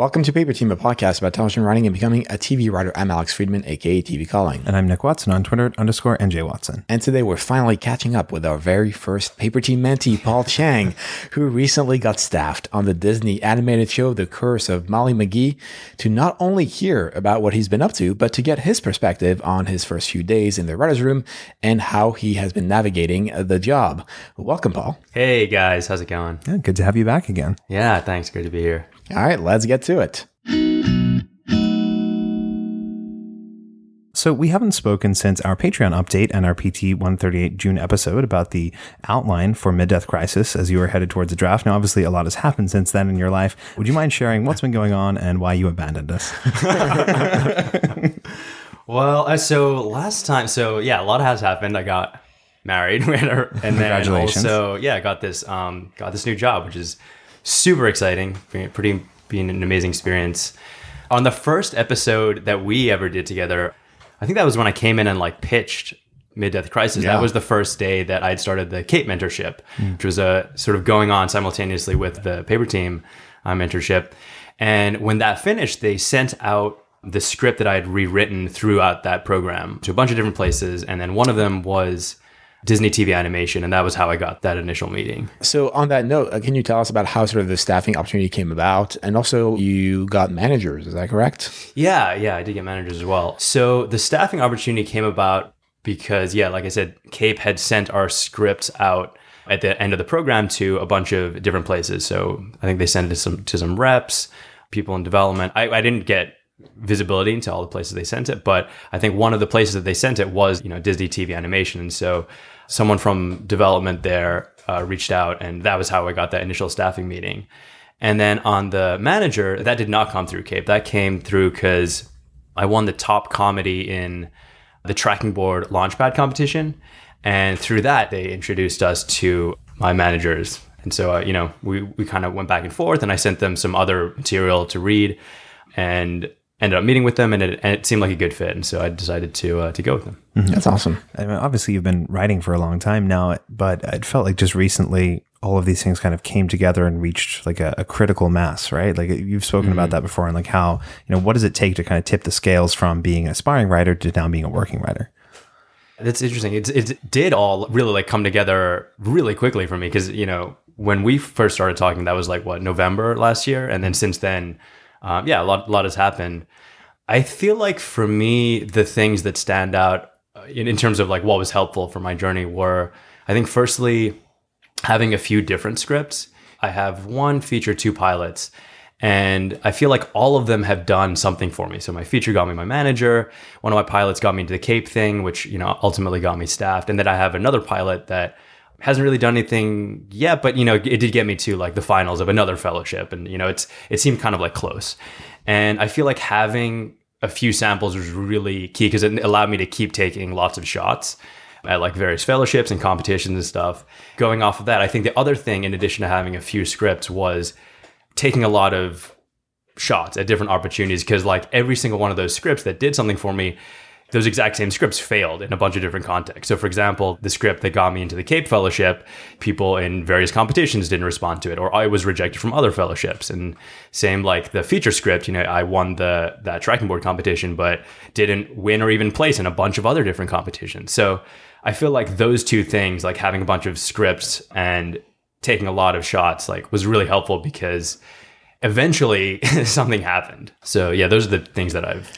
Welcome to Paper Team, a podcast about television writing and becoming a TV writer. I'm Alex Friedman, aka TV Calling. And I'm Nick Watson on Twitter underscore NJ Watson. And today we're finally catching up with our very first Paper Team mentee, Paul Chang, who recently got staffed on the Disney animated show The Curse of Molly McGee to not only hear about what he's been up to, but to get his perspective on his first few days in the writer's room and how he has been navigating the job. Welcome, Paul. Hey guys, how's it going? Yeah, good to have you back again. Yeah, thanks. Great to be here. All right, let's get to it. So, we haven't spoken since our Patreon update and our PT 138 June episode about the outline for Mid Death Crisis as you were headed towards the draft. Now, obviously, a lot has happened since then in your life. Would you mind sharing what's been going on and why you abandoned us? well, uh, so last time, so yeah, a lot has happened. I got married, and then Congratulations. also, yeah, I got this, um, got this new job, which is super exciting, pretty being an amazing experience. On the first episode that we ever did together, I think that was when I came in and like pitched Mid Death Crisis. Yeah. That was the first day that I'd started the Cape mentorship, which was a sort of going on simultaneously with the paper team uh, mentorship. And when that finished, they sent out the script that I had rewritten throughout that program to a bunch of different places. And then one of them was Disney TV animation, and that was how I got that initial meeting. So, on that note, uh, can you tell us about how sort of the staffing opportunity came about? And also, you got managers, is that correct? Yeah, yeah, I did get managers as well. So, the staffing opportunity came about because, yeah, like I said, Cape had sent our scripts out at the end of the program to a bunch of different places. So, I think they sent it to some to some reps, people in development. I, I didn't get visibility into all the places they sent it, but I think one of the places that they sent it was, you know, Disney TV animation. And so someone from development there uh, reached out, and that was how I got that initial staffing meeting. And then on the manager, that did not come through Cape. That came through because I won the top comedy in the tracking board launchpad competition. And through that, they introduced us to my managers. And so, uh, you know, we, we kind of went back and forth, and I sent them some other material to read and ended up meeting with them, and it, and it seemed like a good fit. And so I decided to, uh, to go with them. That's awesome. I mean, obviously, you've been writing for a long time now, but it felt like just recently all of these things kind of came together and reached like a, a critical mass, right? Like you've spoken about that before, and like how you know what does it take to kind of tip the scales from being an aspiring writer to now being a working writer? That's interesting. It, it did all really like come together really quickly for me because you know when we first started talking, that was like what November last year, and then since then, um, yeah, a lot, a lot has happened. I feel like for me, the things that stand out uh, in, in terms of like what was helpful for my journey were, I think, firstly, having a few different scripts. I have one feature, two pilots, and I feel like all of them have done something for me. So my feature got me my manager. One of my pilots got me into the Cape thing, which you know ultimately got me staffed. And then I have another pilot that hasn't really done anything yet, but you know it did get me to like the finals of another fellowship, and you know it's it seemed kind of like close. And I feel like having a few samples was really key because it allowed me to keep taking lots of shots at like various fellowships and competitions and stuff. Going off of that, I think the other thing, in addition to having a few scripts, was taking a lot of shots at different opportunities because like every single one of those scripts that did something for me those exact same scripts failed in a bunch of different contexts. So, for example, the script that got me into the Cape Fellowship, people in various competitions didn't respond to it, or I was rejected from other fellowships. And same like the feature script, you know, I won the that tracking board competition, but didn't win or even place in a bunch of other different competitions. So, I feel like those two things, like having a bunch of scripts and taking a lot of shots, like was really helpful because eventually something happened. So, yeah, those are the things that I've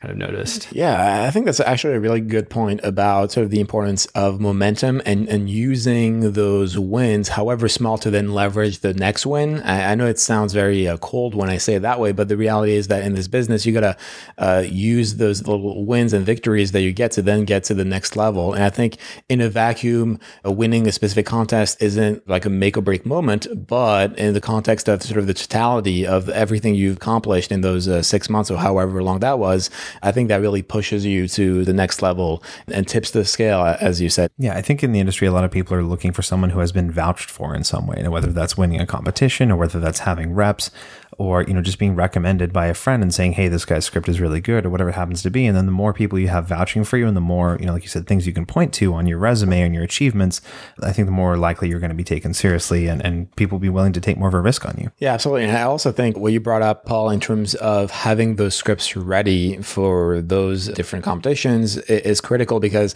kind of noticed. Yeah, I think that's actually a really good point about sort of the importance of momentum and, and using those wins, however small, to then leverage the next win. I, I know it sounds very uh, cold when I say it that way, but the reality is that in this business, you got to uh, use those little wins and victories that you get to then get to the next level. And I think in a vacuum, uh, winning a specific contest isn't like a make or break moment, but in the context of sort of the totality of everything you've accomplished in those uh, six months or however long that was, I think that really pushes you to the next level and tips the scale, as you said. Yeah, I think in the industry, a lot of people are looking for someone who has been vouched for in some way, know, whether that's winning a competition or whether that's having reps. Or you know just being recommended by a friend and saying hey this guy's script is really good or whatever it happens to be. And then the more people you have vouching for you and the more you know like you said things you can point to on your resume and your achievements i think the more likely you're going to be taken seriously and, and people will be willing to take more of a risk on you. Yeah absolutely. And i also think what you brought up paul in terms of having those scripts ready for those different competitions is critical because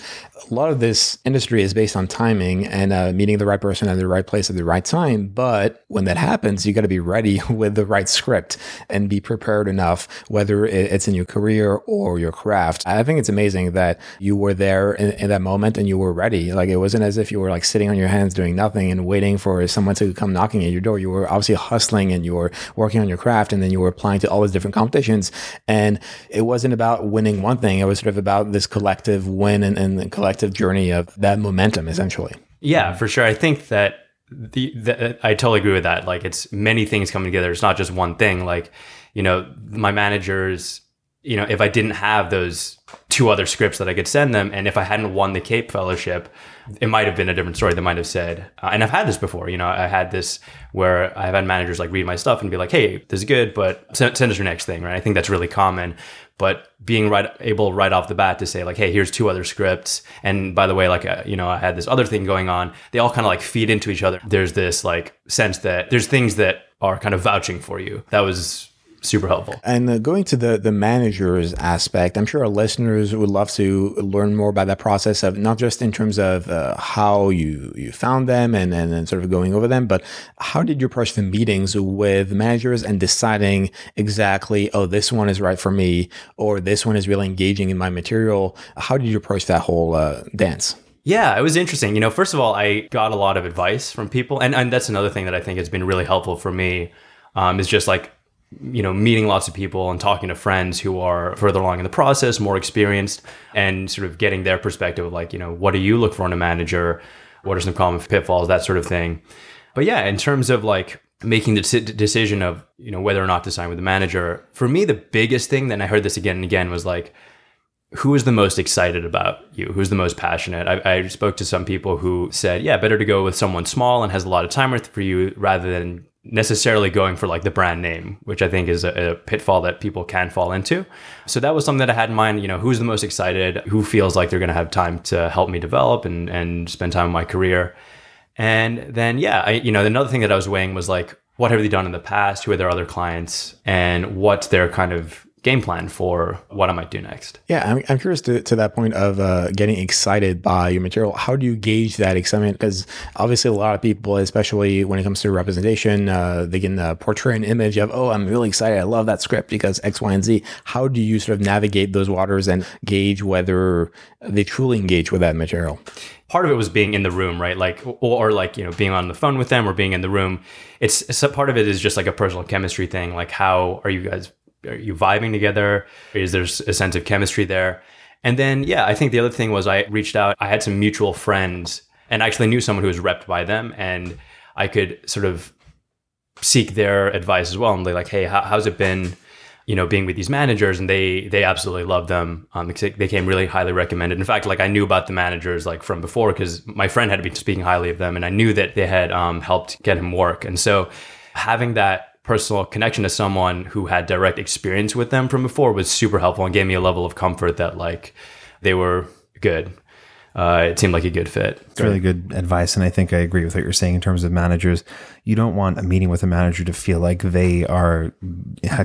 a lot of this industry is based on timing and uh, meeting the right person at the right place at the right time. But when that happens you got to be ready with the right script and be prepared enough, whether it's in your career or your craft. I think it's amazing that you were there in, in, that moment and you were ready. Like it wasn't as if you were like sitting on your hands doing nothing and waiting for someone to come knocking at your door. You were obviously hustling and you were working on your craft and then you were applying to all these different competitions. And it wasn't about winning one thing. It was sort of about this collective win and, and collective journey of that momentum essentially. Yeah, for sure. I think that the, the, I totally agree with that. Like it's many things coming together. It's not just one thing. Like, you know, my managers, you know, if I didn't have those two other scripts that I could send them, and if I hadn't won the Cape Fellowship, it might have been a different story. They might have said, uh, and I've had this before. You know, I had this where I've had managers like read my stuff and be like, "Hey, this is good, but send, send us your next thing." Right? I think that's really common. But being right able right off the bat to say like, "Hey, here's two other scripts," and by the way, like uh, you know, I had this other thing going on. They all kind of like feed into each other. There's this like sense that there's things that are kind of vouching for you. That was super helpful. And uh, going to the the managers aspect, I'm sure our listeners would love to learn more about that process of not just in terms of uh, how you you found them and, and and sort of going over them, but how did you approach the meetings with managers and deciding exactly, oh, this one is right for me, or this one is really engaging in my material. How did you approach that whole uh, dance? Yeah, it was interesting. You know, first of all, I got a lot of advice from people, and, and that's another thing that I think has been really helpful for me. Um, is just like you know, meeting lots of people and talking to friends who are further along in the process, more experienced, and sort of getting their perspective of like, you know, what do you look for in a manager? What are some common pitfalls? That sort of thing. But yeah, in terms of like making the decision of, you know, whether or not to sign with the manager, for me, the biggest thing, and I heard this again and again, was like, who is the most excited about you? Who's the most passionate? I, I, spoke to some people who said, yeah, better to go with someone small and has a lot of time for you rather than necessarily going for like the brand name, which I think is a, a, pitfall that people can fall into. So that was something that I had in mind. You know, who's the most excited? Who feels like they're going to have time to help me develop and and spend time in my career? And then yeah, I you know another thing that I was weighing was like what have they done in the past? Who are their other clients? And what's their kind of game plan for what I might do next. Yeah, I'm, I'm curious to, to that point of uh, getting excited by your material. How do you gauge that excitement? Because obviously, a lot of people, especially when it comes to representation, uh, they can uh, portray an image of, oh, I'm really excited. I love that script because X, Y, and Z. How do you sort of navigate those waters and gauge whether they truly engage with that material? part of it was being in the room, right? Like, or, or, like, you know, being on the phone with them or being in the room. It's, it's part of it is just like a personal chemistry thing. Like, how are you guys are you vibing together? Is there a sense of chemistry there? And then, yeah, I think the other thing was I reached out. I had some mutual friends and actually knew someone who was repped by them. And I could sort of seek their advice as well. And be like, hey, how, how's it been, you know, being with these managers? And they they absolutely loved them. Um, they came really highly recommended. In fact, like I knew about the managers like from before because my friend had been speaking highly of them, and I knew that they had um, helped get him work. And so having that personal connection to someone who had direct experience with them from before was super helpful and gave me a level of comfort that like they were good uh, it seemed like a good fit. It's really good advice, and I think I agree with what you're saying in terms of managers. You don't want a meeting with a manager to feel like they are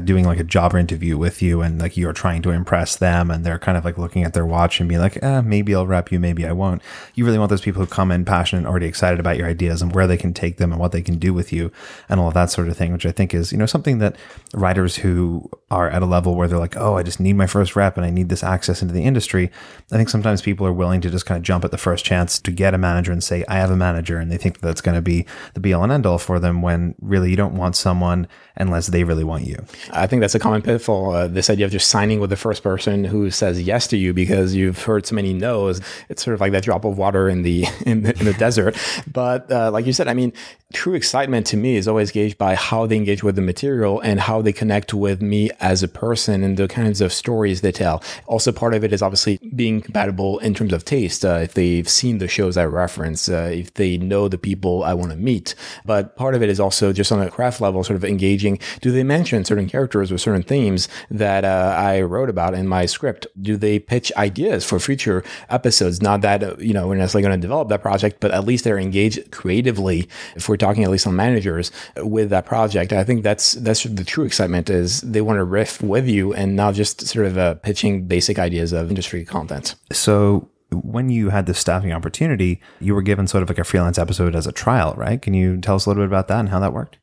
doing like a job interview with you, and like you're trying to impress them, and they're kind of like looking at their watch and being like, eh, maybe I'll rep you, maybe I won't. You really want those people who come in passionate, and already excited about your ideas and where they can take them and what they can do with you, and all of that sort of thing. Which I think is you know something that writers who are at a level where they're like, oh, I just need my first rep and I need this access into the industry. I think sometimes people are willing to just kind of jump at the first chance to get a manager and say, I have a manager. And they think that that's going to be the be all and end all for them when really you don't want someone unless they really want you. I think that's a common pitfall. Uh, this idea of just signing with the first person who says yes to you because you've heard so many no's. It's sort of like that drop of water in the, in the, in the desert. But uh, like you said, I mean, true excitement to me is always gauged by how they engage with the material and how they connect with me as a person and the kinds of stories they tell. Also, part of it is obviously being compatible in terms of taste. Uh, if they've seen the shows I reference, uh, if they know the people I want to meet. But part of it is also just on a craft level, sort of engaging. Do they mention certain characters or certain themes that uh, I wrote about in my script? Do they pitch ideas for future episodes? Not that, uh, you know, we're necessarily going to develop that project, but at least they're engaged creatively. If we're talking at least on managers with that project. I think that's that's the true excitement is they want to riff with you and not just sort of uh, pitching basic ideas of industry content. So when you had this staffing opportunity, you were given sort of like a freelance episode as a trial, right? Can you tell us a little bit about that and how that worked?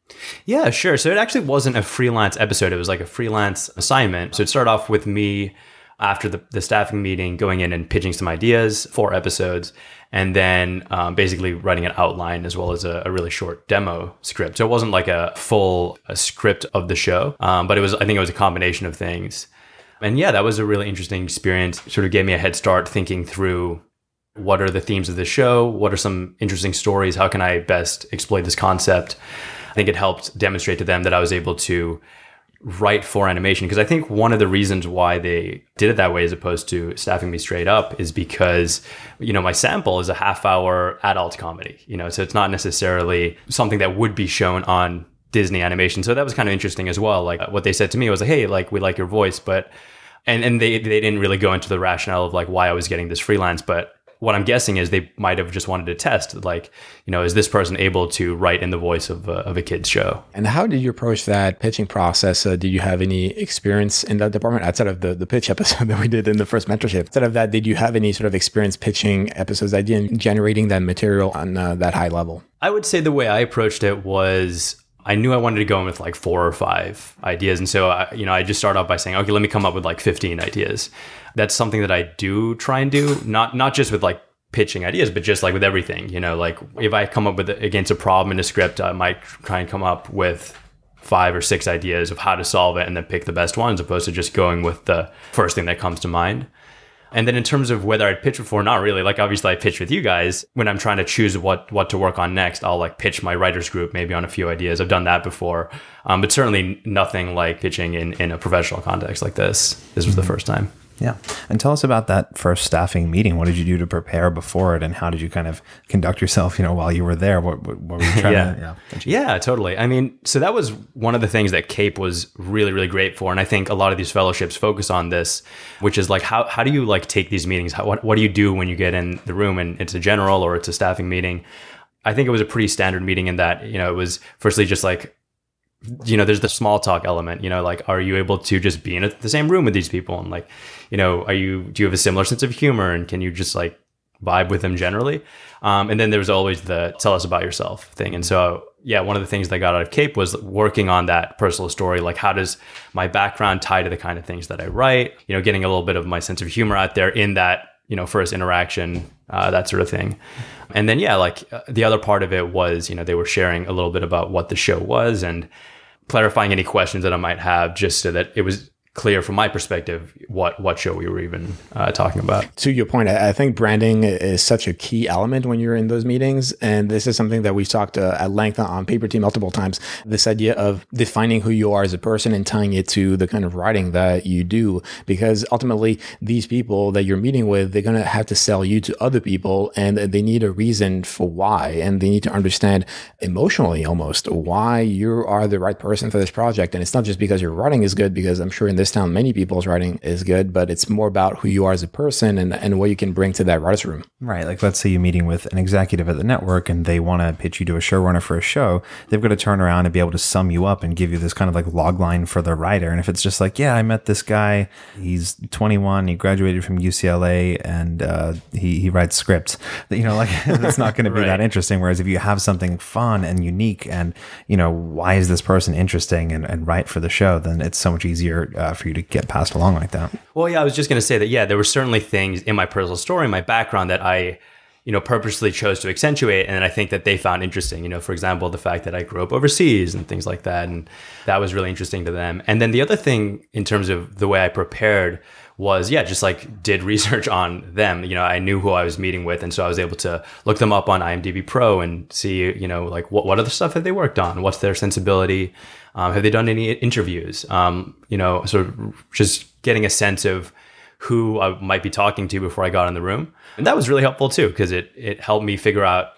Yeah, sure. So it actually wasn't a freelance episode. It was like a freelance assignment. So it started off with me after the, the staffing meeting, going in and pitching some ideas, for episodes, and then um, basically writing an outline as well as a, a, really short demo script. So it wasn't like a full a script of the show, um, but it was, I think it was a combination of things. And yeah, that was a really interesting experience. Sort of gave me a head start thinking through what are the themes of the show? What are some interesting stories? How can I best exploit this concept? I think it helped demonstrate to them that I was able to write for animation because I think one of the reasons why they did it that way as opposed to staffing me straight up is because you know my sample is a half hour adult comedy you know so it's not necessarily something that would be shown on Disney animation so that was kind of interesting as well like what they said to me was like hey like we like your voice but and and they they didn't really go into the rationale of like why I was getting this freelance but what I'm guessing is they might have just wanted to test, like, you know, is this person able to write in the voice of, uh, of a kid's show? And how did you approach that pitching process? Uh, did you have any experience in that department outside of the, the pitch episode that we did in the first mentorship? Instead of that, did you have any sort of experience pitching episodes, idea, and generating that material on uh, that high level? I would say the way I approached it was I knew I wanted to go in with like four or five ideas. And so, I, you know, I just start off by saying, okay, let me come up with like 15 ideas that's something that I do try and do, not not just with like pitching ideas, but just like with everything. You know, like if I come up with against a problem in a script, I might try and come up with five or six ideas of how to solve it and then pick the best one as opposed to just going with the first thing that comes to mind. And then in terms of whether I'd pitch before, not really. Like obviously I pitch with you guys when I'm trying to choose what what to work on next. I'll like pitch my writers group maybe on a few ideas. I've done that before, um, but certainly nothing like pitching in in a professional context like this. This was the first time. Yeah. And tell us about that first staffing meeting. What did you do to prepare before it and how did you kind of conduct yourself, you know, while you were there? What, what, what were you trying yeah. to, yeah. Yeah, totally. I mean, so that was one of the things that CAPE was really, really great for. And I think a lot of these fellowships focus on this, which is like, how, how do you like take these meetings? How, what, what do you do when you get in the room and it's a general or it's a staffing meeting? I think it was a pretty standard meeting in that, you know, it was firstly just like, you know, there's the small talk element, you know, like, are you able to just be in the same room with these people? And like, you know, are you, do you have a similar sense of humor and can you just like vibe with them generally? Um, and then there was always the tell us about yourself thing. And so, yeah, one of the things that I got out of Cape was working on that personal story. Like, how does my background tie to the kind of things that I write? You know, getting a little bit of my sense of humor out there in that, you know, first interaction, uh, that sort of thing. And then, yeah, like uh, the other part of it was, you know, they were sharing a little bit about what the show was and, clarifying any questions that I might have just so that it was clear from my perspective what what show we were even uh, talking about. To your point, I think branding is such a key element when you're in those meetings, and this is something that we've talked uh, at length on Paper Team multiple times. This idea of defining who you are as a person and tying it to the kind of writing that you do, because ultimately these people that you're meeting with, they're to have to sell you to other people, and they need a reason for why, and they need to understand emotionally almost why you are the right person for this project. And it's not just because your writing is good, because I'm sure in this town, many people's writing is good, but it's more about who you are as a person and, and what you can bring to that writer's room. Right. Like, let's say you're meeting with an executive at the network and they want to pitch you to a showrunner for a show. They've got to turn around and be able to sum you up and give you this kind of like log line for the writer. And if it's just like, yeah, I met this guy, he's 21, he graduated from UCLA, and uh, he, he writes scripts, you know, like it's not going to be right. that interesting. Whereas if you have something fun and unique and, you know, why is this person interesting and, and right for the show, then it's so much easier uh, for you to get passed along like that. Well, yeah, I was just going to say that, yeah, there were certainly things in my personal story, my background that I you know, purposely chose to accentuate. And I think that they found interesting, you know, for example, the fact that I grew up overseas and things like that. And that was really interesting to them. And then the other thing in terms of the way I prepared was, yeah, just like did research on them. You know, I knew who I was meeting with. And so I was able to look them up on IMDb Pro and see, you know, like what, what other stuff have they worked on? What's their sensibility? Um, have they done any interviews? Um, you know, sort of just getting a sense of, who I might be talking to before I got in the room. And that was really helpful too, because it, it helped me figure out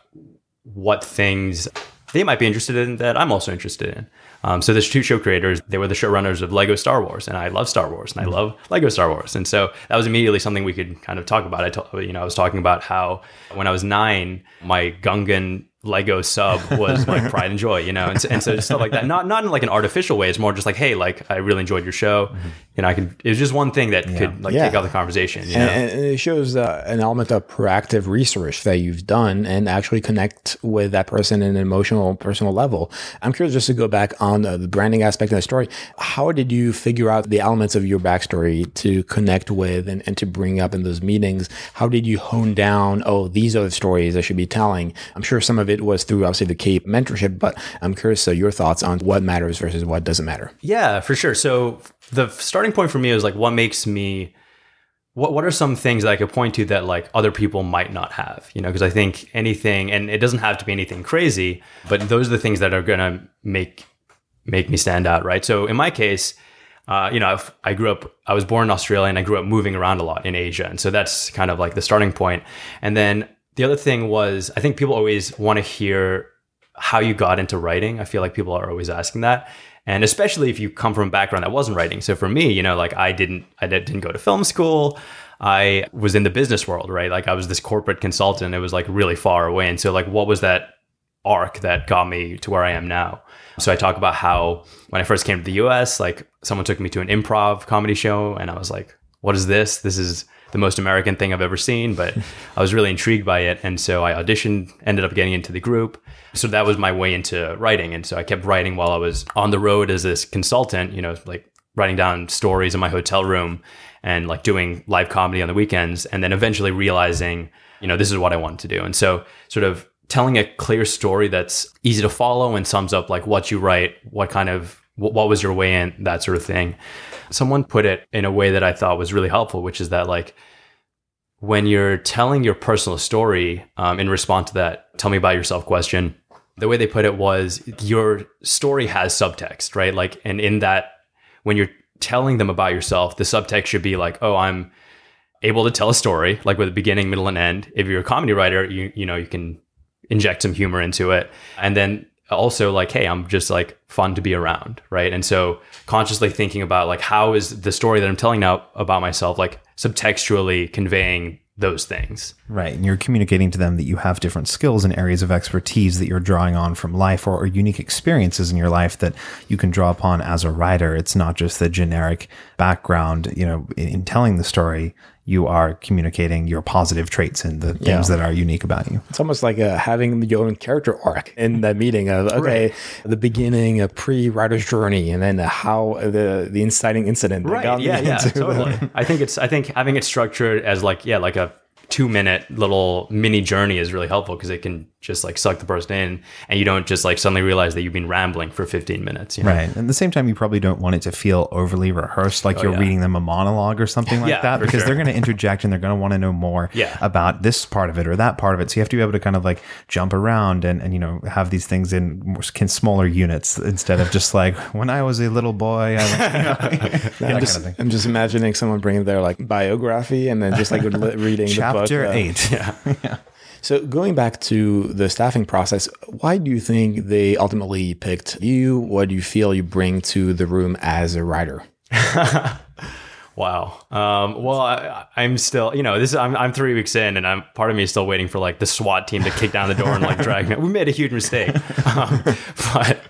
what things they might be interested in that I'm also interested in. Um, so there's two show creators, they were the showrunners of Lego Star Wars, and I love Star Wars, and I love Lego Star Wars, and so that was immediately something we could kind of talk about. I, told, you know, I was talking about how when I was nine, my Gungan Lego sub was like pride and joy, you know, and, and so stuff like that. Not not in like an artificial way. It's more just like, hey, like I really enjoyed your show, mm-hmm. and I could. It was just one thing that yeah. could like yeah. take out the conversation. You know? and, and, it shows uh, an element of proactive research that you've done and actually connect with that person in an emotional, personal level. I'm curious just to go back on uh, the branding aspect of the story. How did you figure out the elements of your backstory to connect with and, and to bring up in those meetings? How did you hone down? Oh, these are the stories I should be telling. I'm sure some of it it was through obviously the Cape mentorship, but I'm curious so your thoughts on what matters versus what doesn't matter. Yeah, for sure. So the starting point for me is like what makes me what what are some things that I could point to that like other people might not have, you know, because I think anything and it doesn't have to be anything crazy, but those are the things that are to make make me stand out, right? So in my case, uh, you know, I grew up, I was born in Australia and I grew up moving around a lot in Asia. And so that's kind of like the starting point. And then the other thing was, I think people always want to hear how you got into writing. I feel like people are always asking that. And especially if you come from a background that wasn't writing. So for me, you know, like I didn't, I didn't go to film school. I was in the business world, right? Like I was this corporate consultant. It was like really far away. And so like, what was that arc that got me to where I am now? So I talk about how when I first came to the US, like someone took me to an improv comedy show and I was like, what is this? This is the most American thing I've ever seen, but I was really intrigued by it. And so I auditioned, ended up getting into the group. So that was my way into writing. And so I kept writing while I was on the road as this consultant, you know, like writing down stories in my hotel room and like doing live comedy on the weekends. And then eventually realizing, you know, this is what I wanted to do. And so sort of telling a clear story that's easy to follow and sums up like what you write, what kind of what was your way in, that sort of thing. Someone put it in a way that I thought was really helpful, which is that like when you're telling your personal story um, in response to that, tell me about yourself question. The way they put it was your story has subtext, right? Like, and in that, when you're telling them about yourself, the subtext should be like, oh, I'm able to tell a story, like with a beginning, middle, and end. If you're a comedy writer, you you know you can inject some humor into it, and then also like hey i'm just like fun to be around right? And so consciously thinking about like how is the story that i'm telling now about myself like subtextually conveying those things right and you're communicating to them that you have different skills and areas of expertise that you're drawing on from life or, or unique experiences in your life that you can draw upon as a writer it's not just the generic background you know in, in telling the story you are communicating your positive traits and the things yeah. that are unique about you. It's almost like uh, having your own character arc in that meeting of okay, right. the beginning, a pre-writer's journey, and then how the the inciting incident. Right. Yeah. Yeah. Totally. I think it's. I think having it structured as like yeah, like a two minute little mini journey is really helpful because it can just like suck the person in and you don't just like suddenly realize that you've been rambling for 15 minutes you know? right and at the same time you probably don't want it to feel overly rehearsed like oh, you're yeah. reading them a monologue or something like yeah, that because sure. they're going to interject and they're going to want to know more yeah. about this part of it or that part of it so you have to be able to kind of like jump around and, and you know have these things in more, smaller units instead of just like when i was a little boy I you know, I'm, just, kind of I'm just imagining someone bringing their like biography and then just like reading chapter the book, uh, eight yeah yeah so going back to the staffing process, why do you think they ultimately picked you? What do you feel you bring to the room as a writer? wow. Um, well, I, am still, you know, this is, I'm, I'm three weeks in, and I'm part of me is still waiting for like the SWAT team to kick down the door and like drag me. We made a huge mistake, um, but.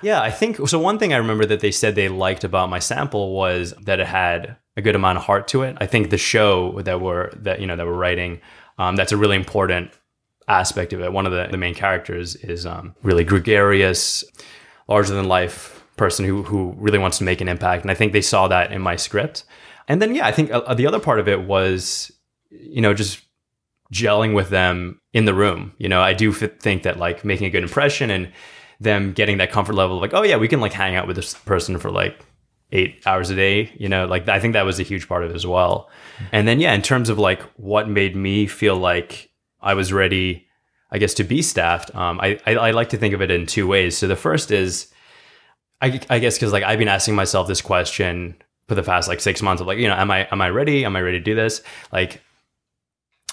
Yeah, I think so. One thing I remember that they said they liked about my sample was that it had a good amount of heart to it. I think the show that we're that you know that we're writing um, that's a really important aspect of it. One of the, the main characters is um, really gregarious, larger than life person who who really wants to make an impact, and I think they saw that in my script. And then yeah, I think uh, the other part of it was, you know, just gelling with them in the room. You know, I do f- think that like making a good impression and them getting that comfort level of like, oh yeah, we can like hang out with this person for like eight hours a day. You know, like I think that was a huge part of it as well. And then yeah, in terms of like what made me feel like I was ready, I guess to be staffed. Um, I, I I like to think of it in two ways. So the first is, I I guess because like I've been asking myself this question for the past like six months of like you know am I am I ready? Am I ready to do this? Like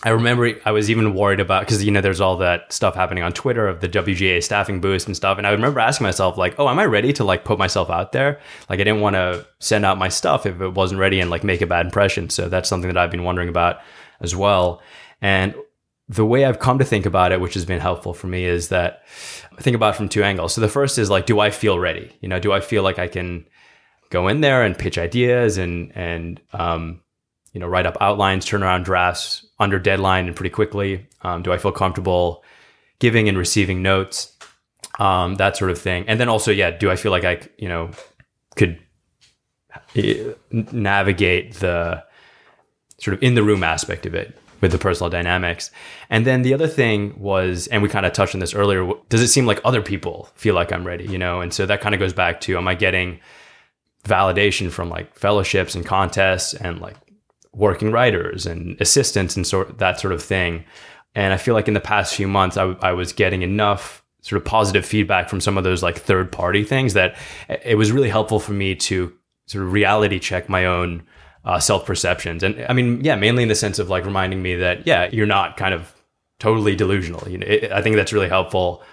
I remember I was even worried about because you know there's all that stuff happening on Twitter of the WGA staffing boost and stuff, and I remember asking myself like, oh, am I ready to like put myself out there? Like I didn't want to send out my stuff if it wasn't ready and like make a bad impression. So that's something that I've been wondering about as well. And the way I've come to think about it, which has been helpful for me, is that I think about it from two angles. So the first is like, do I feel ready? You know, do I feel like I can go in there and pitch ideas and and um, you know write up outlines, turn around drafts under deadline and pretty quickly? Um, do I feel comfortable giving and receiving notes? Um, that sort of thing. And then also, yeah, do I feel like I, you know, could eh, navigate the sort of in the room aspect of it with the personal dynamics? And then the other thing was, and we kind of touched on this earlier, does it seem like other people feel like I'm ready, you know? And so that kind of goes back to, am I getting validation from like fellowships and contests and like working writers and assistants and sort that sort of thing. And I feel like in the past few months, I, I was getting enough sort of positive feedback from some of those like third party things that it was really helpful for me to sort of reality check my own uh, self perceptions. And I mean, yeah, mainly in the sense of like reminding me that, yeah, you're not kind of totally delusional. You know, it, I think that's really helpful.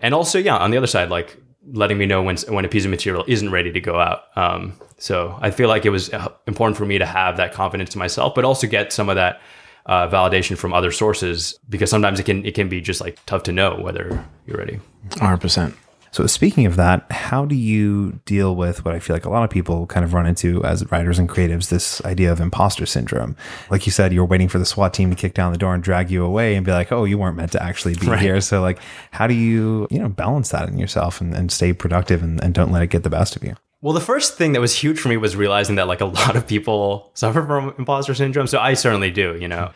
And also, yeah, on the other side, like letting me know when when a piece of material isn't ready to go out. Um, so I feel like it was uh, important for me to have that confidence in myself, but also get some of that uh, validation from other sources because sometimes it can it can be just like tough to know whether you're ready. Hundred percent. So speaking of that, how do you deal with what I feel like a lot of people kind of run into as writers and creatives, this idea of imposter syndrome? Like you said, you're waiting for the SWAT team to kick down the door and drag you away and be like, oh, you weren't meant to actually be right. here. So like, how do you, you know, balance that in yourself and, and stay productive and, and don't let it get the best of you? Well, the first thing that was huge for me was realizing that like a lot of people suffer from imposter syndrome. So I certainly do, you know.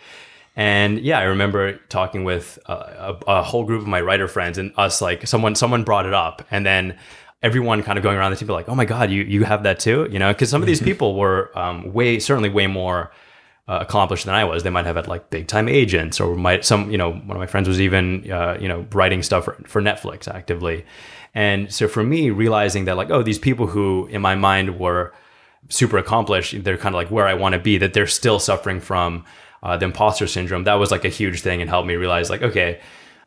And yeah, I remember talking with a, a, a, whole group of my writer friends and us, like someone, someone brought it up and then everyone kind of going around the table like, oh my God, you, you have that too, you know, cause some of these mm-hmm. people were um, way, certainly way more uh, accomplished than I was. They might have had like big time agents or might some, you know, one of my friends was even, uh, you know, writing stuff for, for Netflix actively. And so for me, realizing that like, oh, these people who in my mind were super accomplished, they're kind of like where I want to be, that they're still suffering from uh, the imposter syndrome, that was like a huge thing and helped me realize like, okay,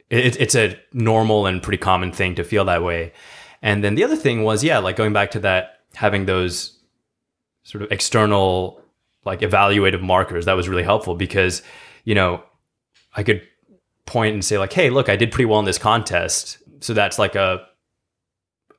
it, it's a normal and pretty common thing to feel that way. And then the other thing was, yeah, like going back to that, having those sort of external, like evaluative markers, that was really helpful because, you know, I could point and say like, hey, look, I did pretty well in this contest. So that's like a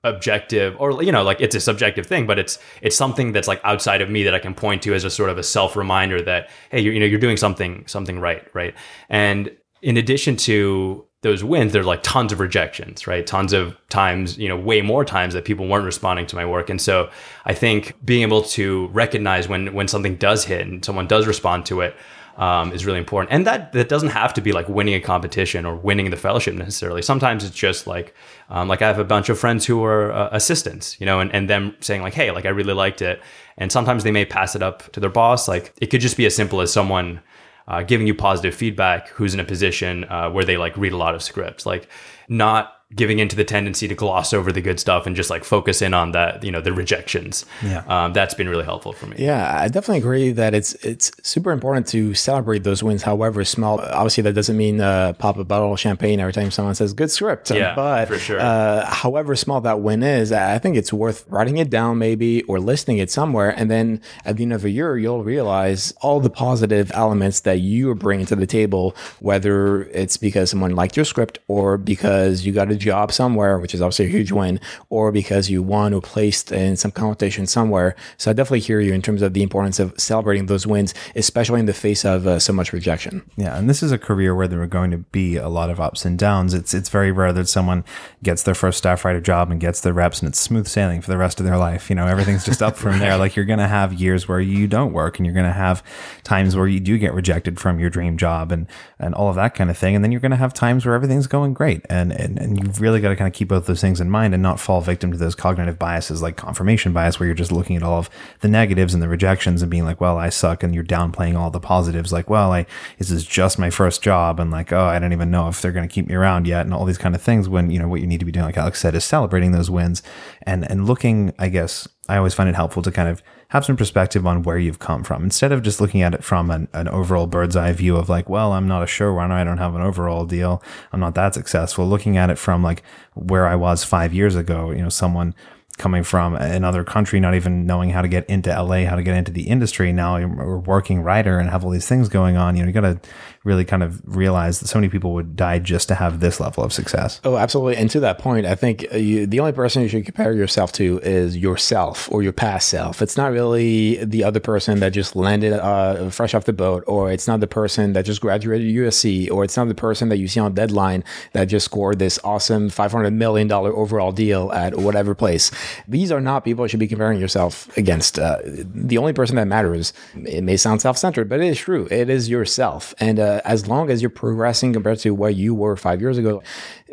objective or you know like it's a subjective thing but it's it's something that's like outside of me that i can point to as a sort of a self reminder that hey you know you're doing something something right right? And in addition to those wins there's like tons of rejections right? Tons of times you know way more times that people weren't responding to my work. And so i think being able to recognize when when something does hit and someone does respond to it um, is really important. And that that doesn't have to be like winning a competition or winning the fellowship necessarily. Sometimes it's just like um, like I have a bunch of friends who are uh, assistants, you know, and, and them saying like, hey, like I really liked it. And sometimes they may pass it up to their boss. Like it could just be as simple as someone uh, giving you positive feedback who's in a position uh, where they like read a lot of scripts, like not giving into the tendency to gloss over the good stuff and just like focus in on that, you know, the rejections. Yeah. Um, that's been really helpful for me. Yeah, I definitely agree that it's it's super important to celebrate those wins, however small. Obviously, that doesn't mean uh, pop a bottle of champagne every time someone says good script. Yeah, but for sure. Uh, however small that win is, I think it's worth writing it down maybe or listing it somewhere, and then at the end of a year, you'll realize all the positive elements that you are bringing to the table, whether it's because someone liked your script or because you got a job somewhere, which is obviously a huge win, or because you won or placed in some competition somewhere. So I definitely hear you in terms of the importance of celebrating those wins, especially in the face of uh, so much rejection. Yeah, and this is a career where there are going to be a lot of ups and downs. It's it's very rare that someone gets their first staff writer job and gets their reps and it's smooth sailing for the rest of their life. You know, everything's just up from there. Like you're going to have years where you don't work and you're going to have times where you do get rejected from your dream job and and all of that kind of thing. And then you're going to have times where everything's going great. And and and you've really got to kind of keep both those things in mind and not fall victim to those cognitive biases like confirmation bias where you're just looking at all of the negatives and the rejections and being like, well, I suck and you're downplaying all the positives like, well, I this is just my first job and like, oh, I don't even know if they're going to keep me around yet and all these kind of things when, you know, what you need to be doing like Alex said is celebrating those wins and and looking, I guess, I always find it helpful to kind of have some perspective on where you've come from instead of just looking at it from an, an overall bird's eye view of like, well, I'm not a showrunner. I don't have an overall deal. I'm not that successful. Looking at it from like where I was five years ago, you know, someone coming from another country, not even knowing how to get into LA, how to get into the industry. Now you're a working writer and have all these things going on. You know, you got to really kind of realize that so many people would die just to have this level of success. Oh, absolutely. And to that point, I think uh, you, the only person you should compare yourself to is yourself or your past self. It's not really the other person that just landed uh, fresh off the boat, or it's not the person that just graduated USC, or it's not the person that you see on deadline that just scored this awesome $500 million overall deal at whatever place. These are not people you should be comparing yourself against. Uh, the only person that matters, it may sound self centered, but it is true. It is yourself. And uh, uh, as long as you're progressing compared to where you were five years ago,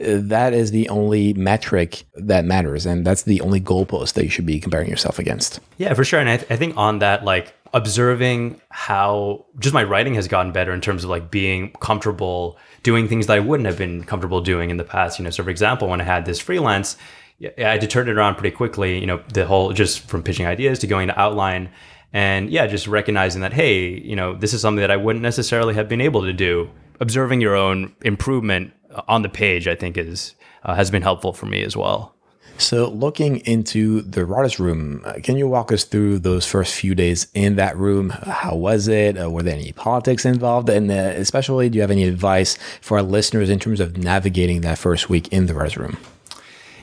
uh, that is the only metric that matters. And that's the only goalpost that you should be comparing yourself against. Yeah, for sure. And I, th- I think on that, like observing how just my writing has gotten better in terms of like being comfortable doing things that I wouldn't have been comfortable doing in the past. You know, so for example, when I had this freelance, I had to turn it around pretty quickly. You know, the whole just from pitching ideas to going to outline and yeah, just recognizing that, hey, you know, this is something that I wouldn't necessarily have been able to do. Observing your own improvement on the page, I think, is uh, has been helpful for me as well. So, looking into the writer's room, uh, can you walk us through those first few days in that room? How was it? Uh, were there any politics involved? And uh, especially, do you have any advice for our listeners in terms of navigating that first week in the writer's room?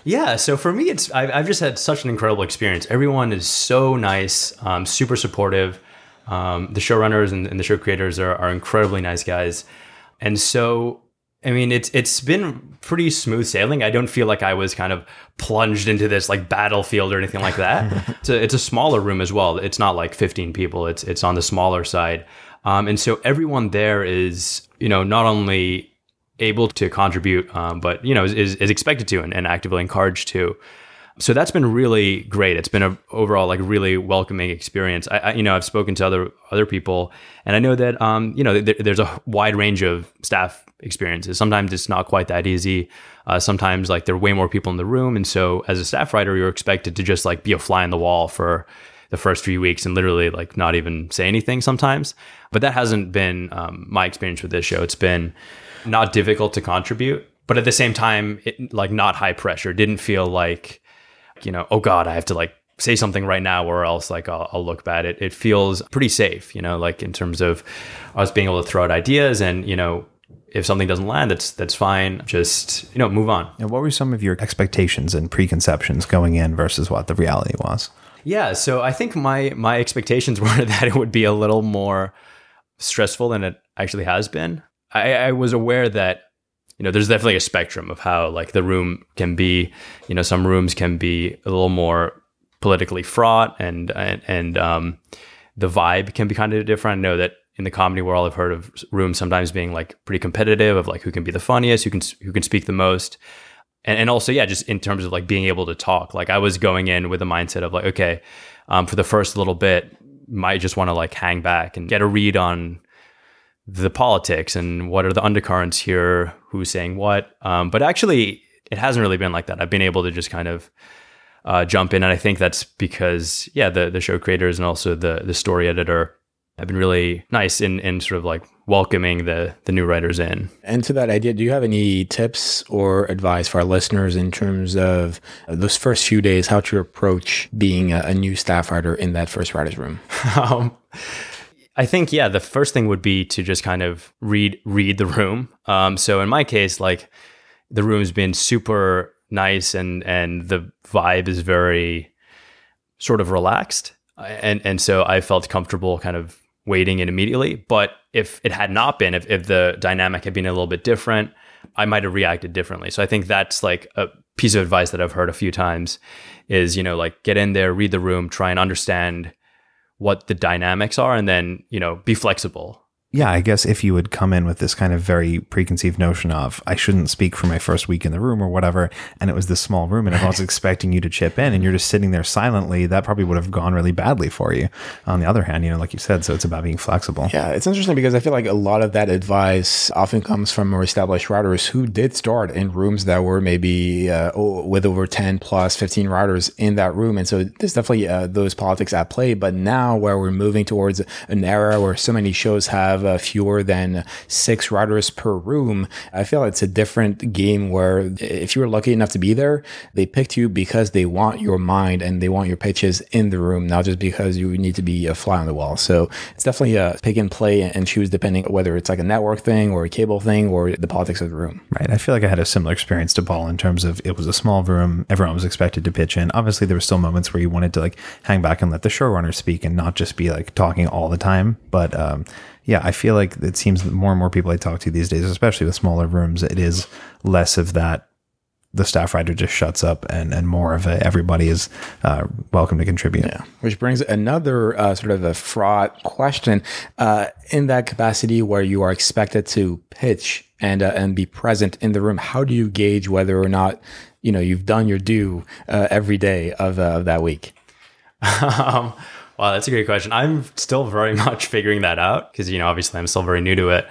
Yeah, so for me, it's I've, I've, just had such an incredible experience. Everyone is so nice, um, super supportive. Um, the showrunners and, and, the show creators are, are incredibly nice guys, and so I mean, it's it's been pretty smooth sailing. I don't feel like I was kind of plunged into this like battlefield or anything like that. it's, a, it's a smaller room as well. It's not like 15 people. It's it's on the smaller side, um, and so everyone there is you know not only able to contribute, um, but you know is, is expected to and, and, actively encouraged to. So that's been really great. It's been a overall like really welcoming experience. I, I you know I've spoken to other other people, and I know that um, you know th- there's a wide range of staff experiences. Sometimes it's not quite that easy. Uh, sometimes like there are way more people in the room, and so as a staff writer, you're expected to just like be a fly on the wall for the first few weeks and literally like not even say anything sometimes. But that hasn't been um, my experience with this show. It's been not difficult to contribute, but at the same time, it, like not high pressure. Didn't feel like, you know, oh God, I have to like say something right now or else like I'll, I'll, look bad. It, it feels pretty safe, you know, like in terms of us being able to throw out ideas and, you know, if something doesn't land, that's that's fine. Just you know, move on. And what were some of your expectations and preconceptions going in versus what the reality was? Yeah, so I think my my expectations were that it would be a little more stressful than it actually has been. I, I was aware that you know there's definitely a spectrum of how like the room can be. You know, some rooms can be a little more politically fraught, and and, and um, the vibe can be kind of different. I know that in the comedy world, I've heard of rooms sometimes being like pretty competitive of like who can be the funniest, who can who can speak the most, and and also yeah, just in terms of like being able to talk. Like I was going in with a mindset of like okay, um, for the first little bit, might just want to like hang back and get a read on the politics and what are the undercurrents here, who's saying what. Um, but actually, it hasn't really been like that. I've been able to just kind of uh, jump in, and I think that's because yeah, the the show creators and also the the story editor have been really nice in in sort of like welcoming the the new writers in. And to that idea, do you have any tips or advice for our listeners in terms of those first few days, how to approach being a, a new staff writer in that first writers room? um, I think yeah, the first thing would be to just kind of read read the room. Um, so in my case, like the room's been super nice and and the vibe is very sort of relaxed. And and so I felt comfortable kind of waiting in immediately. But if it had not been if, if the dynamic had been a little bit different I might have reacted differently. So I think that's like a piece of advice that I've heard a few times is you know like get in there read the room try and understand what the dynamics are and then you know be flexible yeah, I guess if you would come in with this kind of very preconceived notion of I shouldn't speak for my first week in the room or whatever, and it was this small room and everyone's expecting you to chip in and you're just sitting there silently, that probably would have gone really badly for you. On the other hand, you know, like you said, so it's about being flexible. Yeah, it's interesting because I feel like a lot of that advice often comes from more established routers who did start in rooms that were maybe uh, with over 10 plus 15 routers in that room. And so there's definitely uh, those politics at play. But now where we're moving towards an era where so many shows have have uh, fewer than six routers per room, I feel it's a different game where if you were lucky enough to be there, they picked you because they want your mind and they want your pitches in the room, not just because you need to be a fly on the wall. So it's definitely a pick and play and choose depending whether it's like a network thing or a cable thing or the politics of the room. Right. I feel like I had a similar experience to Paul in terms of it was a small room. Everyone was expected to pitch in. Obviously, there were still moments where you wanted to like hang back and let the showrunner speak and not just be like talking all the time. But um, yeah, I feel like it seems more and more people I talk to these days, especially with smaller rooms, it is less of that. The staff writer just shuts up, and and more of a everybody is uh, welcome to contribute. Yeah, which brings another uh, sort of a fraught question. Uh, in that capacity, where you are expected to pitch and uh, and be present in the room, how do you gauge whether or not you know you've done your due uh, every day of, uh, that week? um, Wow, that's a great question. I'm still very much figuring that out because you know obviously I'm still very new to it.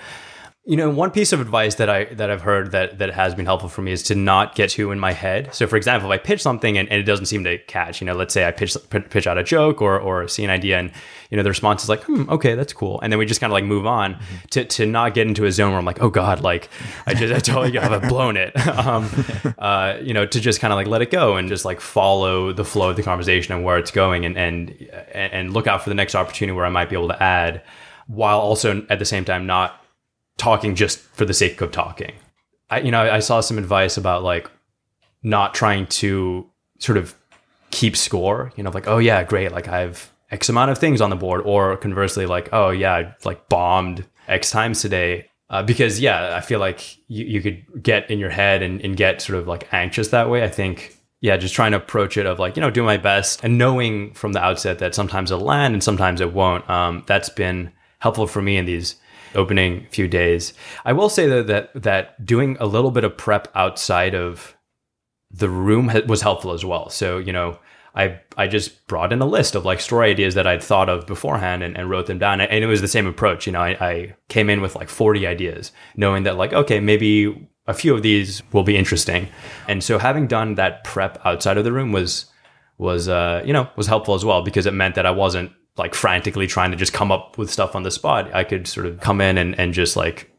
You know, one piece of advice that I that I've heard that that has been helpful for me is to not get too in my head. So, for example, if I pitch something and, and it doesn't seem to catch, you know, let's say I pitch pitch out a joke or or see an idea, and you know the response is like, hmm, okay, that's cool, and then we just kind of like move on mm-hmm. to to not get into a zone where I'm like, oh god, like I just I totally have I've blown it. um, uh, you know, to just kind of like let it go and just like follow the flow of the conversation and where it's going, and and and look out for the next opportunity where I might be able to add, while also at the same time not talking just for the sake of talking. I, you know, I saw some advice about like not trying to sort of keep score, you know, like, oh yeah, great. Like I've X amount of things on the board. Or conversely, like, oh yeah, I like bombed X times today. Uh, because yeah, I feel like you, you could get in your head and, and get sort of like anxious that way. I think yeah, just trying to approach it of like, you know, doing my best and knowing from the outset that sometimes it'll land and sometimes it won't. Um, that's been helpful for me in these opening few days. I will say though that that doing a little bit of prep outside of the room was helpful as well. So you know, I I just brought in a list of like story ideas that I'd thought of beforehand and, and wrote them down. And it was the same approach. You know, I, I came in with like 40 ideas, knowing that like okay, maybe a few of these will be interesting. And so having done that prep outside of the room was was uh, you know was helpful as well because it meant that I wasn't like frantically trying to just come up with stuff on the spot. I could sort of come in and, and just like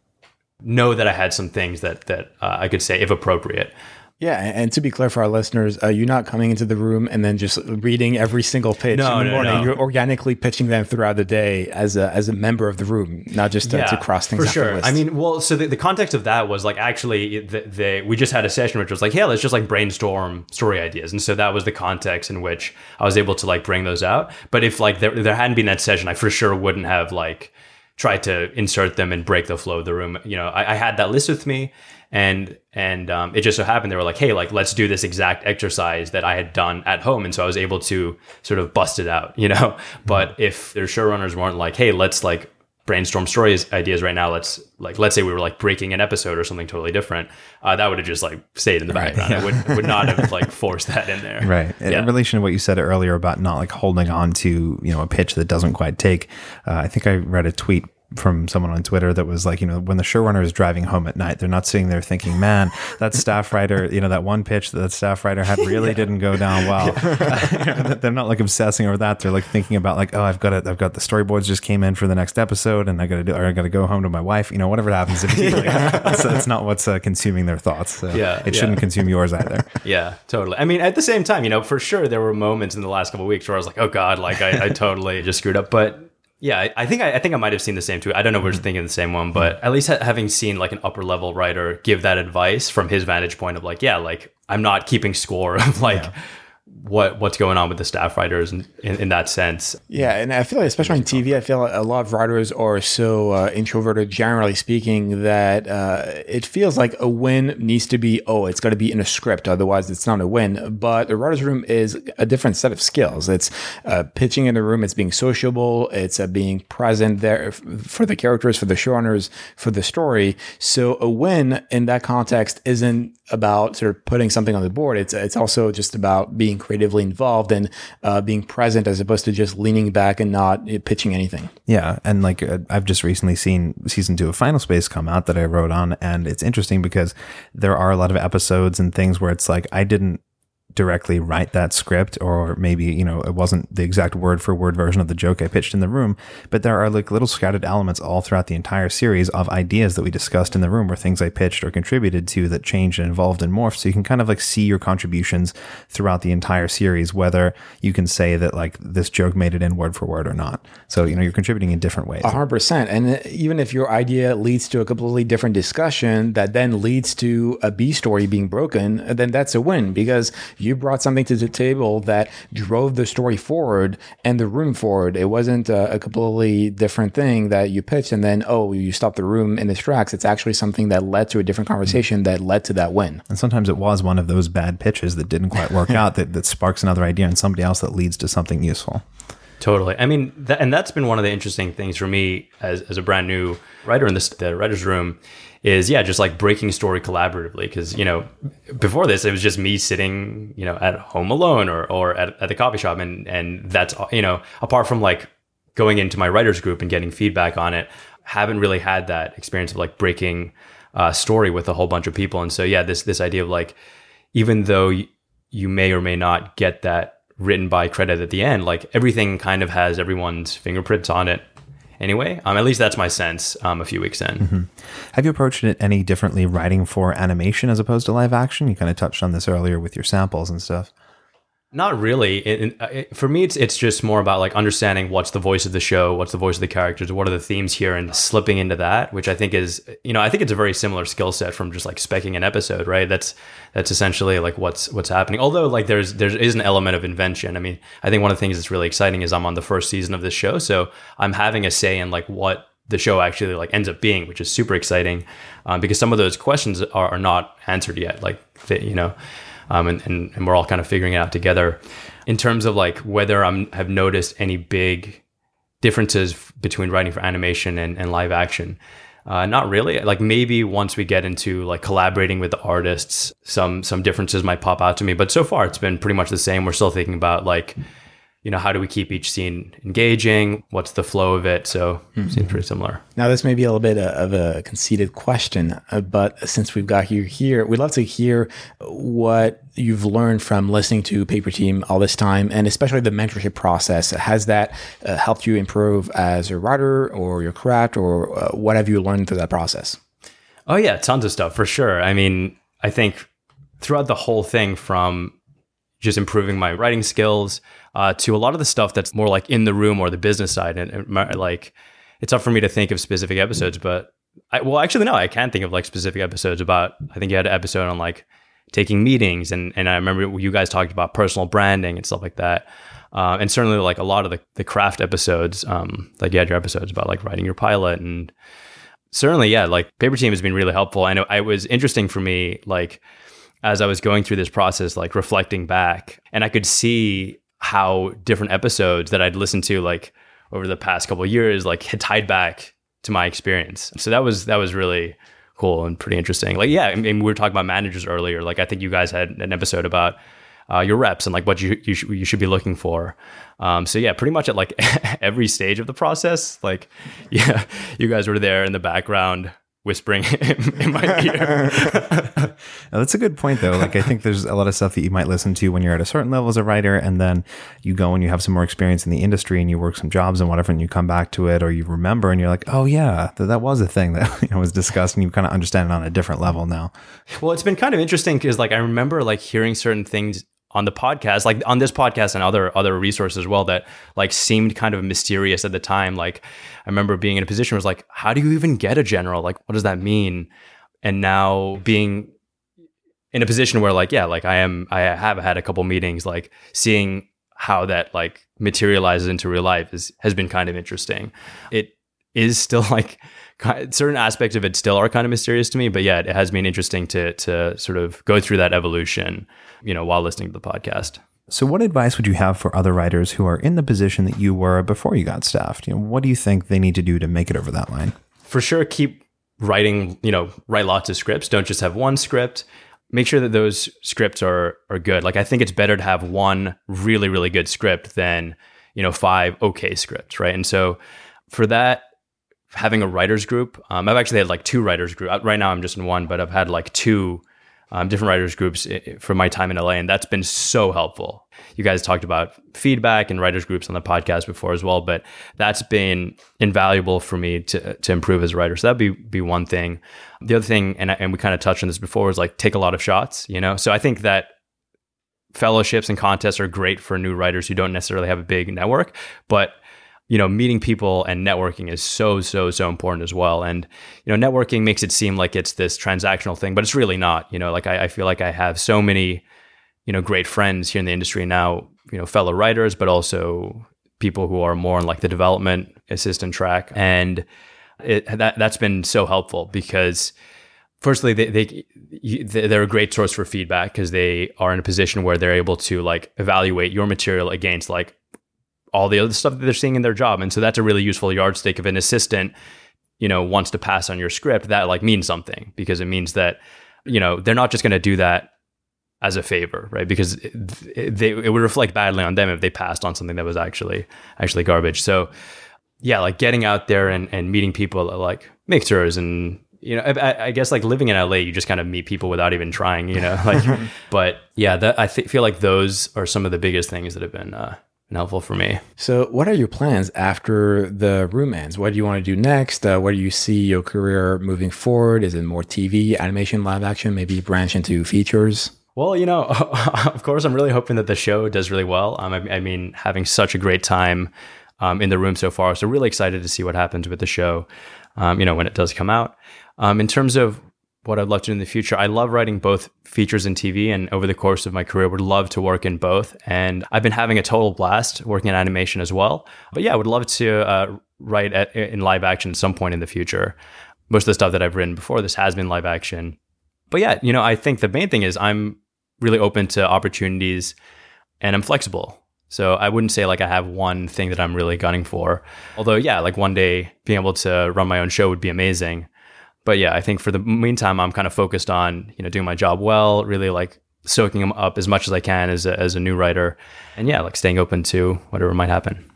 know that I had some things that that uh, I could say if appropriate. Yeah, and to be clear for our listeners, uh, you're not coming into the room and then just reading every single pitch no, in the no, morning. No. You're organically pitching them throughout the day as a as a member of the room, not just to, yeah, to cross things. For sure. I mean, well, so the, the, context of that was like actually the, we just had a session which was like, hey, let's just like brainstorm story ideas, and so that was the context in which I was able to like bring those out. But if like there there hadn't been that session, I for sure wouldn't have like tried to insert them and break the flow of the room. You know, I, I had that list with me and and um, it just so happened they were like hey like let's do this exact exercise that i had done at home and so i was able to sort of bust it out you know mm-hmm. but if their showrunners weren't like hey let's like brainstorm stories ideas right now let's like let's say we were like breaking an episode or something totally different uh, that would have just like stayed in the background right, yeah. i would, would not have like forced that in there right yeah. in relation to what you said earlier about not like holding on to you know a pitch that doesn't quite take uh, i think i read a tweet from someone on Twitter that was like, you know, when the showrunner is driving home at night, they're not sitting there thinking, man, that staff writer, you know, that one pitch that, that staff writer had really yeah. didn't go down well. they're not like obsessing over that. They're like thinking about like, oh, I've got it. I've got the storyboards just came in for the next episode and I got to do, or I got to go home to my wife, you know, whatever happens. If like, that's, that's, not what's uh, consuming their thoughts. So yeah. It shouldn't consume yours either. Yeah, totally. I mean, at the same time, you know, for sure, there were moments in the last couple weeks where I was like, oh God, like I, I totally just screwed up. But Yeah, I, I think I, I think I might have seen the same too. I don't know if we're mm-hmm. thinking the same one, but mm-hmm. at least ha- having seen like an upper level writer give that advice from his vantage point of like, yeah, like I'm not keeping score of like what what's going on with the staff writers in, in, in that sense. Yeah, and I feel like, especially on TV, I feel like a lot of writers are so uh, introverted, generally speaking, that uh, it feels like a win needs to be, oh, it's got to be in a script, otherwise it's not a win. But the writer's room is a different set of skills. It's uh, pitching in the room, it's being sociable, it's uh, being present there for the characters, for the showrunners, for the story. So a win in that context isn't about sort of putting something on the board. It's it's also just about being creatively involved and uh, being present as opposed to just leaning back and not pitching anything. Yeah, and like uh, I've just recently seen season two of Final Space come out that I wrote on, and it's interesting because there are a lot of episodes and things where it's like I didn't directly write that script or maybe you know it wasn't the exact word for word version of the joke i pitched in the room but there are like little scattered elements all throughout the entire series of ideas that we discussed in the room or things i pitched or contributed to that changed and evolved and morphed. So you can kind of like see your contributions throughout the entire series whether you can say that like this joke made it in word for word or not. So you know you're contributing in different ways. 100%. And uh, even if your idea leads to a completely different discussion that then leads to a B story being broken, then that's a win because you brought something to the table that drove the story forward and the room forward. It wasn't a, a completely different thing that you pitched and then, oh, you stopped the room in its tracks. It's actually something that led to a different mm-hmm. conversation that led to that win. And sometimes it was one of those bad pitches that didn't quite work out that, that sparks another idea and somebody else that leads to something useful. Totally. I mean, that, and that's been one of the interesting things for me as, as a brand new writer in this the writers' room is yeah, just like breaking story collaboratively. Because you know, before this, it was just me sitting you know at home alone or or at, at the coffee shop, and and that's you know apart from like going into my writers group and getting feedback on it, haven't really had that experience of like breaking uh, story with a whole bunch of people. And so yeah, this this idea of like even though you may or may not get that written by credit at the end, like everything kind of has everyone's fingerprints on it anyway. Um, at least that's my sense. Um, a few weeks in. Have you approached it any differently writing for animation as opposed to live action? You kind of touched on this earlier with your samples and stuff. Not really. It, it- it- for me, it's it's just more about like understanding what's the voice of the show, what's the voice of the characters, what are the themes here, and slipping into that, which I think is, you know, I think it's a very similar skill set from just like specking an episode, right? That's that's essentially like what's what's happening. Although like there's there is an element of invention. I mean, I think one of the things that's really exciting is I'm on the first season of this show, so I'm having a say in like what the show actually like ends up being, which is super exciting um, because some of those questions are, are not answered yet. Like you know, um, and, and and we're all kind of figuring it out together. In terms of like whether I'm have noticed any big differences between writing for animation and, and live action. Uh, not really. Like maybe once we get into like collaborating with the artists, some some differences might pop out to me. But so far, it's been pretty much the same. We're still thinking about like, you know, how do we keep each scene engaging? What's the flow of it? So it seems pretty similar. Now, this may be a little bit of a conceited question, uh, but since we've got you here, we'd love to hear what you've learned from listening to Paper Team all this time, and especially the mentorship process. Has that uh, helped you improve as a writer or your craft, or uh, what have you learned through that process? Oh yeah, tons of stuff for sure. I mean, I think throughout the whole thing, from just improving my writing skills uh, to a lot of the stuff that's more like in the room or the business side, and, and my- like it's tough for me to think of specific episodes. But I, well, actually, no, I can think of like specific episodes about. I think you had an episode on like taking meetings, and and I remember you guys talked about personal branding and stuff like that. Uh, and certainly, like a lot of the, the craft episodes, um, like you had your episodes about like writing your pilot and certainly yeah like paper team has been really helpful and it, it was interesting for me like as i was going through this process like reflecting back and i could see how different episodes that i'd listened to like over the past couple years like had tied back to my experience. So that was that was really cool and pretty interesting. Like yeah i mean we were talking about managers earlier. Like i think you guys had an episode about uh, your reps and like what you you, sh- you should be looking for. Um, so yeah, pretty much at like every stage of the process, like yeah, you guys were there in the background whispering in, in my ear. Now, that's a good point, though. Like, I think there's a lot of stuff that you might listen to when you're at a certain level as a writer, and then you go and you have some more experience in the industry and you work some jobs and whatever, and you come back to it or you remember and you're like, oh, yeah, that, that was a thing that you know, was discussed, and you kind of understand it on a different level now. well, it's been kind of interesting because like I remember like hearing certain things on the podcast, like on this podcast and other other resources as well, that like seemed kind of mysterious at the time. Like I remember being in a position where was like, how do you even get a general? Like, what does that mean? And now being in a position where like, yeah, like I am, I have had a couple meetings, like seeing how that like materializes into real life is has been kind of interesting. It is still like certain aspects of it still are kind of mysterious to me, but yeah, it has been interesting to to sort of go through that evolution, you know, while listening to the podcast. So, what advice would you have for other writers who are in the position that you were before you got staffed? You know, what do you think they need to do to make it over that line? For sure, keep writing. You know, write lots of scripts. Don't just have one script. Make sure that those scripts are are good. Like I think it's better to have one really really good script than you know five okay scripts, right? And so for that, having a writers group. Um, I've actually had like two writers group. Right now, I'm just in one, but I've had like two um, different writers groups from my time in LA, and that's been so helpful. You guys talked about feedback and writers groups on the podcast before as well, but that's been invaluable for me to to improve as a writer. So that'd be be one thing. The other thing, and and we kind of touched on this before, is like take a lot of shots. You know, so I think that fellowships and contests are great for new writers who don't necessarily have a big network, but you know, meeting people and networking is so, so, so important as well. And, you know, networking makes it seem like it's this transactional thing, but it's really not. You know, like I, I feel like I have so many, you know, great friends here in the industry now, you know, fellow writers, but also people who are more on like the development assistant track. And it, that, that's been so helpful because, firstly they, they they're a great source for feedback because they are in a position where they're able to like evaluate your material against like all the other stuff that they're seeing in their job. And so that's a really useful yardstick if an assistant, you know, wants to pass on your script, that like means something because it means that, you know, they're not just going to do that as a favor, right? Because it, they, it would reflect badly on them if they passed on something that was actually actually garbage. So, yeah, like getting out there and, and meeting people like mixers and you know, I, I, guess like living in LA, you just kind of meet people without even trying, you know, like, but yeah, that, I th- feel like those are some of the biggest things that have been, uh, been helpful for me. So, what are your plans after the room ends? What do you want to do next? Uh, where do you see your career moving forward? Is it more TV, animation, live action, maybe branch into features? Well, you know, of course, I'm really hoping that the show does really well. Um, I, I, mean, having such a great time um, in the room so far. So, really excited to see what happens with the show, um, you know, when it does come out. Um, in terms of what I'd love to do in the future. I love writing both features and TV, and over the course of my career, would love to work in both. And I've been having a total blast working in animation as well. But yeah, I would love to uh, write at, in live action at some point in the future. Most of the stuff that I've written before this has been live action. But yeah, you know, I think the main thing is I'm really open to opportunities, and I'm flexible. So I wouldn't say like I have one thing that I'm really gunning for. Although yeah, like one day being able to run my own show would be amazing but yeah, I think for the meantime, I'm kind of focused on you know doing my job well, really like soaking them up as much as I can as a, as a new writer, and yeah, like staying open to whatever might happen.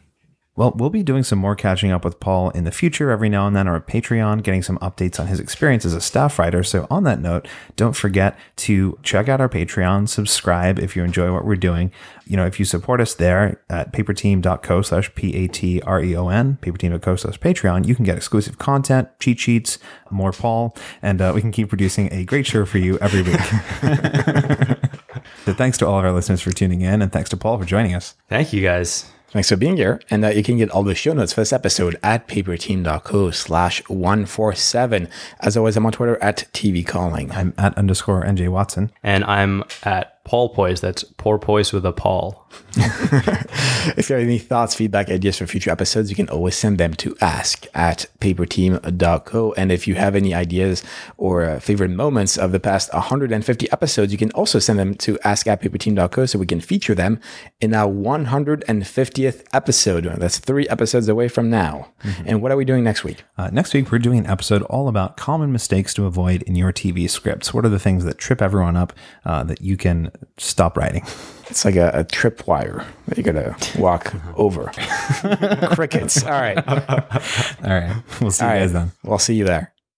Well, we'll be doing some more catching up with Paul in the future every now and then, or at Patreon, getting some updates on his experience as a staff writer. So, on that note, don't forget to check out our Patreon, subscribe if you enjoy what we're doing. You know, if you support us there at paperteam.co slash P A T R E O N, paperteam.co slash Patreon, you can get exclusive content, cheat sheets, more Paul, and uh, we can keep producing a great show for you every week. so, thanks to all of our listeners for tuning in, and thanks to Paul for joining us. Thank you guys. Thanks for being here. And uh, you can get all the show notes for this episode at paperteam.co slash 147. As always, I'm on Twitter at TV Calling. I'm at underscore NJ Watson. And I'm at Paul Poise. That's poor Poise with a Paul. if you have any thoughts, feedback, ideas for future episodes, you can always send them to ask at paperteam.co. And if you have any ideas or uh, favorite moments of the past 150 episodes, you can also send them to ask at paperteam.co so we can feature them in our 150th episode. That's three episodes away from now. Mm-hmm. And what are we doing next week? Uh, next week, we're doing an episode all about common mistakes to avoid in your TV scripts. What are the things that trip everyone up uh, that you can stop writing. It's like a, a trip wire that you gotta walk over. Crickets. All right. All right. We'll see All you guys right. then. We'll see you there.